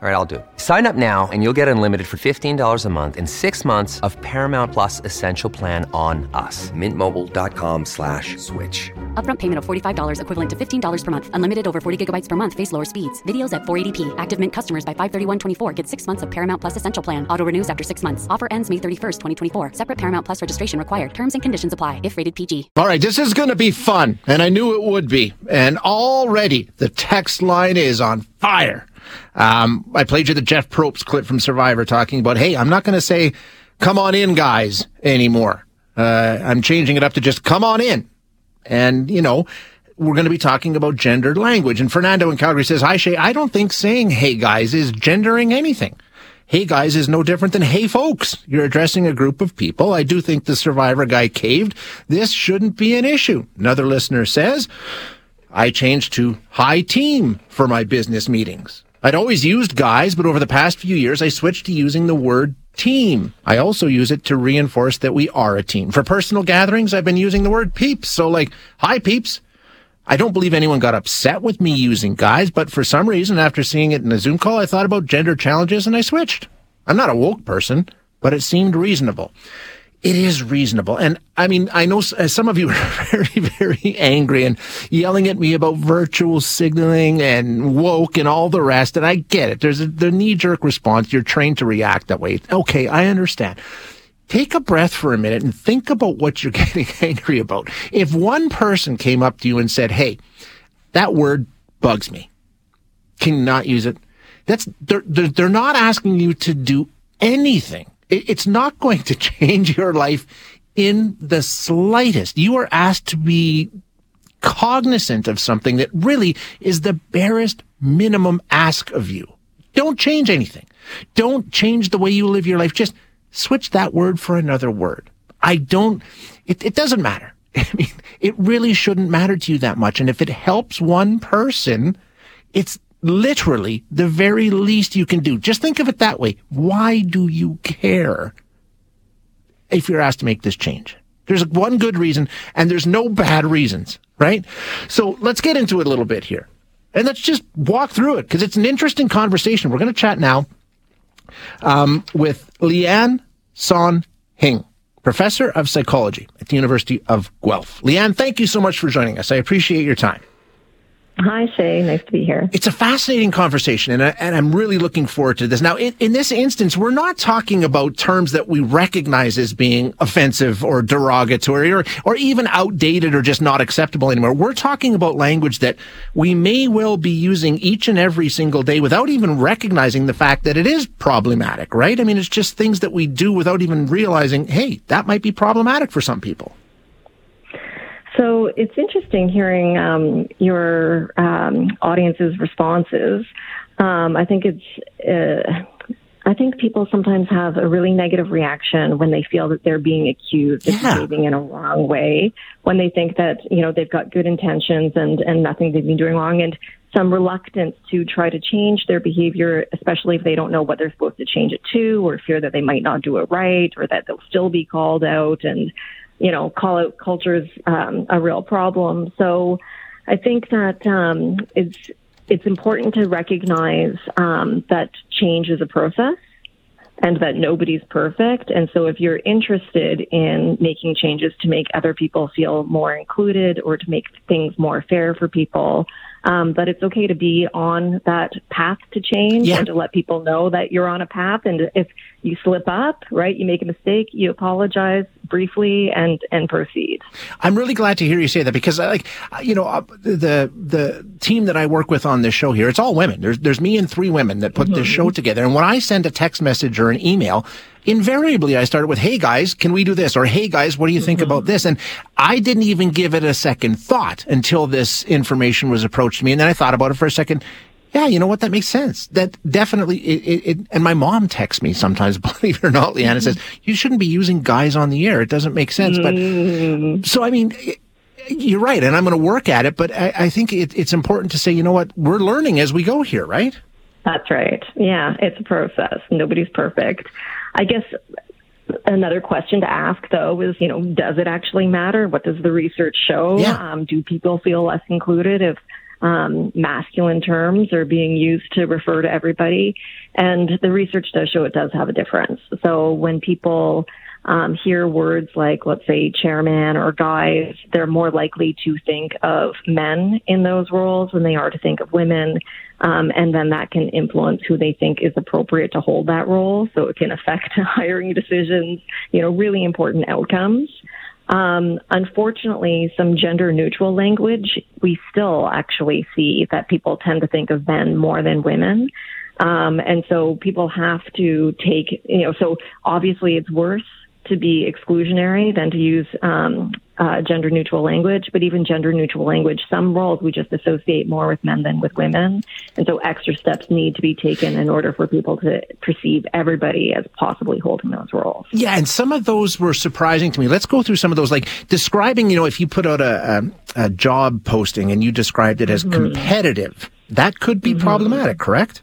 All right, I'll do it. Sign up now and you'll get unlimited for $15 a month in six months of Paramount Plus Essential Plan on us. Mintmobile.com slash switch. Upfront payment of $45 equivalent to $15 per month. Unlimited over 40 gigabytes per month. Face lower speeds. Videos at 480p. Active Mint customers by 531.24 get six months of Paramount Plus Essential Plan. Auto renews after six months. Offer ends May 31st, 2024. Separate Paramount Plus registration required. Terms and conditions apply if rated PG. All right, this is going to be fun, and I knew it would be. And already the text line is on fire. Um, I played you the Jeff Probst clip from Survivor talking about, hey, I'm not going to say, come on in, guys, anymore. Uh, I'm changing it up to just come on in. And, you know, we're going to be talking about gendered language. And Fernando in Calgary says, hi, Shay, I don't think saying hey, guys is gendering anything. Hey, guys is no different than hey, folks. You're addressing a group of people. I do think the Survivor guy caved. This shouldn't be an issue. Another listener says, I changed to hi team for my business meetings. I'd always used guys, but over the past few years, I switched to using the word team. I also use it to reinforce that we are a team. For personal gatherings, I've been using the word peeps. So like, hi peeps. I don't believe anyone got upset with me using guys, but for some reason, after seeing it in a Zoom call, I thought about gender challenges and I switched. I'm not a woke person, but it seemed reasonable it is reasonable. And I mean, I know uh, some of you are very, very angry and yelling at me about virtual signaling and woke and all the rest. And I get it. There's a, the knee jerk response. You're trained to react that way. Okay. I understand. Take a breath for a minute and think about what you're getting angry about. If one person came up to you and said, Hey, that word bugs me. Can you not use it? That's, they're, they're, they're not asking you to do anything it's not going to change your life in the slightest. You are asked to be cognizant of something that really is the barest minimum ask of you. Don't change anything. Don't change the way you live your life. Just switch that word for another word. I don't, it, it doesn't matter. I mean, it really shouldn't matter to you that much. And if it helps one person, it's literally the very least you can do. Just think of it that way. Why do you care if you're asked to make this change? There's one good reason and there's no bad reasons, right? So let's get into it a little bit here and let's just walk through it because it's an interesting conversation. We're going to chat now um, with Leanne Son Hing, professor of psychology at the University of Guelph. Leanne, thank you so much for joining us. I appreciate your time. Hi, Shay. Nice to be here. It's a fascinating conversation, and, I, and I'm really looking forward to this. Now, in, in, this instance, we're not talking about terms that we recognize as being offensive or derogatory or, or even outdated or just not acceptable anymore. We're talking about language that we may well be using each and every single day without even recognizing the fact that it is problematic, right? I mean, it's just things that we do without even realizing, hey, that might be problematic for some people. So it's interesting hearing um, your um, audience's responses. Um, I think it's. Uh, I think people sometimes have a really negative reaction when they feel that they're being accused of behaving in a wrong way, when they think that, you know, they've got good intentions and, and nothing they've been doing wrong, and some reluctance to try to change their behavior, especially if they don't know what they're supposed to change it to, or fear that they might not do it right, or that they'll still be called out. And you know, call out culture is um, a real problem. So I think that um, it's it's important to recognize um, that change is a process and that nobody's perfect. And so if you're interested in making changes to make other people feel more included or to make things more fair for people, um, but it's okay to be on that path to change yeah. and to let people know that you're on a path. And if you slip up, right, you make a mistake, you apologize briefly and and proceed. I'm really glad to hear you say that because, like, you know, uh, the the team that I work with on this show here, it's all women. There's there's me and three women that put mm-hmm. this show together. And when I send a text message or an email, invariably I started with, Hey guys, can we do this? Or Hey guys, what do you think mm-hmm. about this? And I didn't even give it a second thought until this information was approached to me. And then I thought about it for a second. Yeah, you know what? That makes sense. That definitely, it, it, it, and my mom texts me sometimes, believe it or not, Leanna says, you shouldn't be using guys on the air. It doesn't make sense. But, mm-hmm. so I mean, you're right. And I'm going to work at it, but I, I think it's important to say, you know what? We're learning as we go here, right? That's right. Yeah, it's a process. Nobody's perfect. I guess Another question to ask, though, is you know, does it actually matter? What does the research show? Yeah. Um, do people feel less included if um, masculine terms are being used to refer to everybody? And the research does show it does have a difference. So when people um, hear words like, let's say, chairman or guys, they're more likely to think of men in those roles than they are to think of women. Um, and then that can influence who they think is appropriate to hold that role. So it can affect hiring decisions, you know, really important outcomes. Um, unfortunately, some gender neutral language, we still actually see that people tend to think of men more than women. Um, and so people have to take, you know, so obviously it's worse to be exclusionary than to use um, uh, gender neutral language, but even gender neutral language, some roles we just associate more with men than with women. And so extra steps need to be taken in order for people to perceive everybody as possibly holding those roles. Yeah, and some of those were surprising to me. Let's go through some of those, like describing, you know, if you put out a, a, a job posting and you described it as mm-hmm. competitive, that could be mm-hmm. problematic, correct?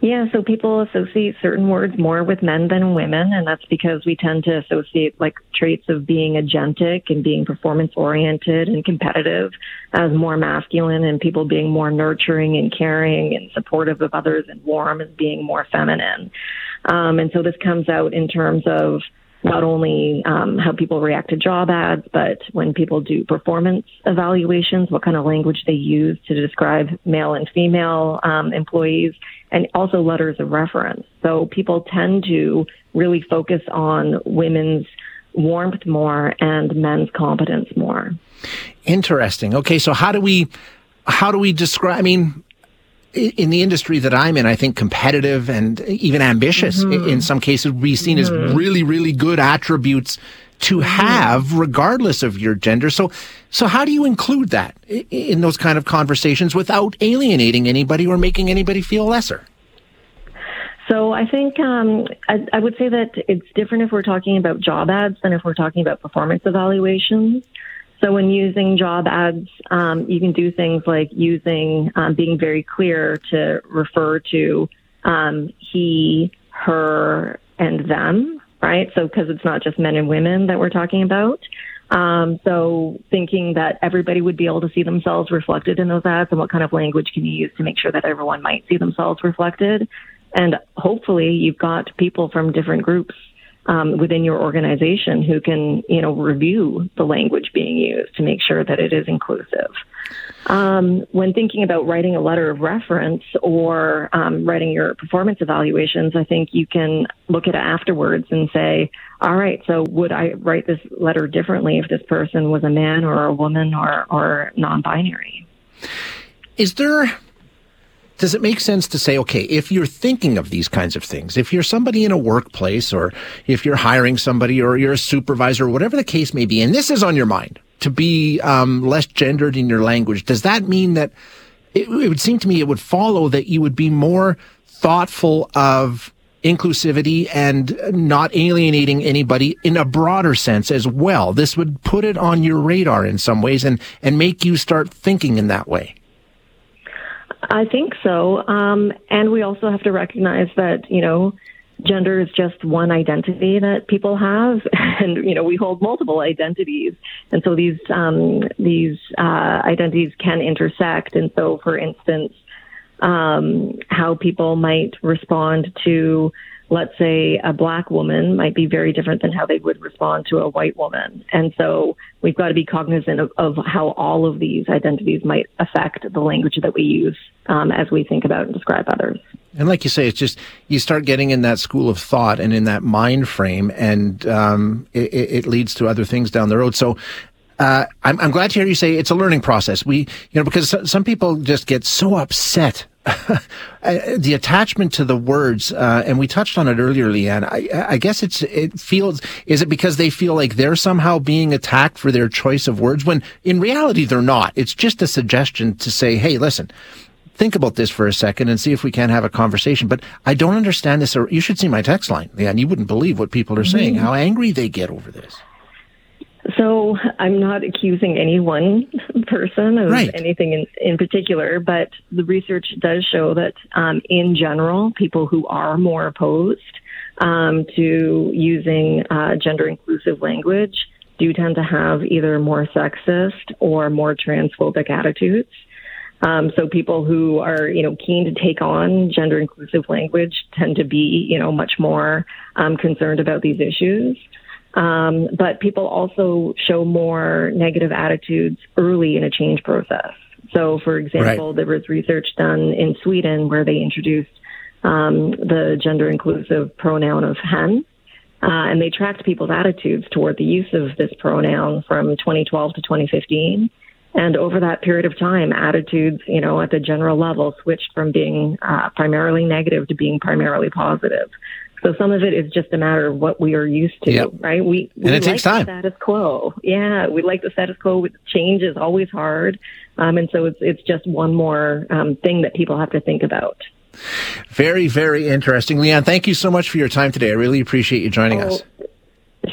Yeah, so people associate certain words more with men than women, and that's because we tend to associate like traits of being agentic and being performance oriented and competitive as more masculine, and people being more nurturing and caring and supportive of others and warm as being more feminine. Um, and so this comes out in terms of not only um, how people react to job ads, but when people do performance evaluations, what kind of language they use to describe male and female um, employees, and also letters of reference. So people tend to really focus on women's warmth more and men's competence more. Interesting. Okay, so how do we how do we describe? I mean, in the industry that I'm in, I think competitive and even ambitious mm-hmm. in some cases would be seen mm-hmm. as really, really good attributes to mm-hmm. have regardless of your gender. So, so how do you include that in those kind of conversations without alienating anybody or making anybody feel lesser? So I think um, I, I, would say that it's different if we're talking about job ads than if we're talking about performance evaluations. So when using job ads, um, you can do things like using um, being very clear to refer to um, he, her, and them, right? So because it's not just men and women that we're talking about. Um, so thinking that everybody would be able to see themselves reflected in those ads and what kind of language can you use to make sure that everyone might see themselves reflected. And hopefully you've got people from different groups um, within your organization who can, you know, review the language being used to make sure that it is inclusive. Um, when thinking about writing a letter of reference or um, writing your performance evaluations, I think you can look at it afterwards and say, all right, so would I write this letter differently if this person was a man or a woman or, or non binary? Is there does it make sense to say, okay, if you're thinking of these kinds of things, if you're somebody in a workplace or if you're hiring somebody or you're a supervisor or whatever the case may be, and this is on your mind to be um, less gendered in your language, does that mean that it, it would seem to me it would follow that you would be more thoughtful of inclusivity and not alienating anybody in a broader sense as well. This would put it on your radar in some ways and, and make you start thinking in that way. I think so. Um, and we also have to recognize that, you know, gender is just one identity that people have and you know we hold multiple identities and so these um, these uh, identities can intersect and so for instance um, how people might respond to let's say a black woman might be very different than how they would respond to a white woman. And so we've got to be cognizant of, of how all of these identities might affect the language that we use um, as we think about and describe others. And like you say, it's just you start getting in that school of thought and in that mind frame, and um, it, it, leads to other things down the road. So. Uh, I'm, I'm glad to hear you say it's a learning process. We, you know, because some people just get so upset the attachment to the words, uh, and we touched on it earlier, Leanne. I, I, guess it's it feels is it because they feel like they're somehow being attacked for their choice of words when in reality they're not. It's just a suggestion to say, hey, listen, think about this for a second and see if we can have a conversation. But I don't understand this. Or you should see my text line, yeah, and you wouldn't believe what people are saying, how angry they get over this. So I'm not accusing any one person of right. anything in, in particular, but the research does show that um, in general, people who are more opposed um, to using uh, gender inclusive language do tend to have either more sexist or more transphobic attitudes. Um, so people who are, you know, keen to take on gender inclusive language tend to be, you know, much more um, concerned about these issues. Um, but people also show more negative attitudes early in a change process. So, for example, right. there was research done in Sweden where they introduced um, the gender inclusive pronoun of hen. Uh, and they tracked people's attitudes toward the use of this pronoun from 2012 to 2015. And over that period of time, attitudes, you know, at the general level switched from being uh, primarily negative to being primarily positive. So some of it is just a matter of what we are used to, yep. right? We, we and it like takes time. status quo. Yeah, we like the status quo. Change is always hard. Um, and so it's, it's just one more um, thing that people have to think about. Very, very interesting. Leanne, thank you so much for your time today. I really appreciate you joining oh, us.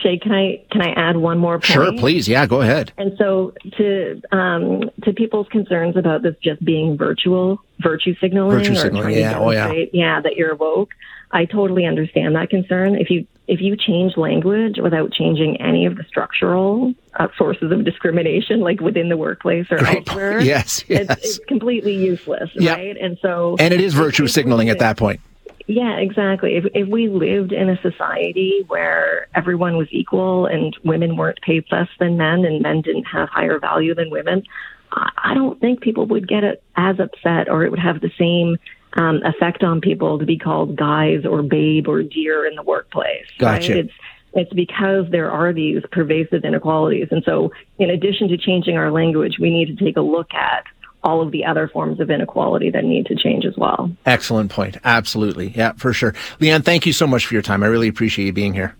Shay, can I can I add one more point? Sure, please. Yeah, go ahead. And so to um, to people's concerns about this just being virtual virtue signaling, virtue signaling, yeah, oh yeah, yeah, that you're woke. I totally understand that concern. If you if you change language without changing any of the structural uh, sources of discrimination, like within the workplace or Great elsewhere, yes, yes. It's, it's completely useless, yep. right? And so, and it is virtue signaling at that point. Yeah, exactly. If, if we lived in a society where everyone was equal and women weren't paid less than men and men didn't have higher value than women, I don't think people would get it as upset or it would have the same um, effect on people to be called guys or babe or dear in the workplace. Gotcha. Right? It's it's because there are these pervasive inequalities. And so, in addition to changing our language, we need to take a look at all of the other forms of inequality that need to change as well. Excellent point. Absolutely. Yeah, for sure. Leanne, thank you so much for your time. I really appreciate you being here.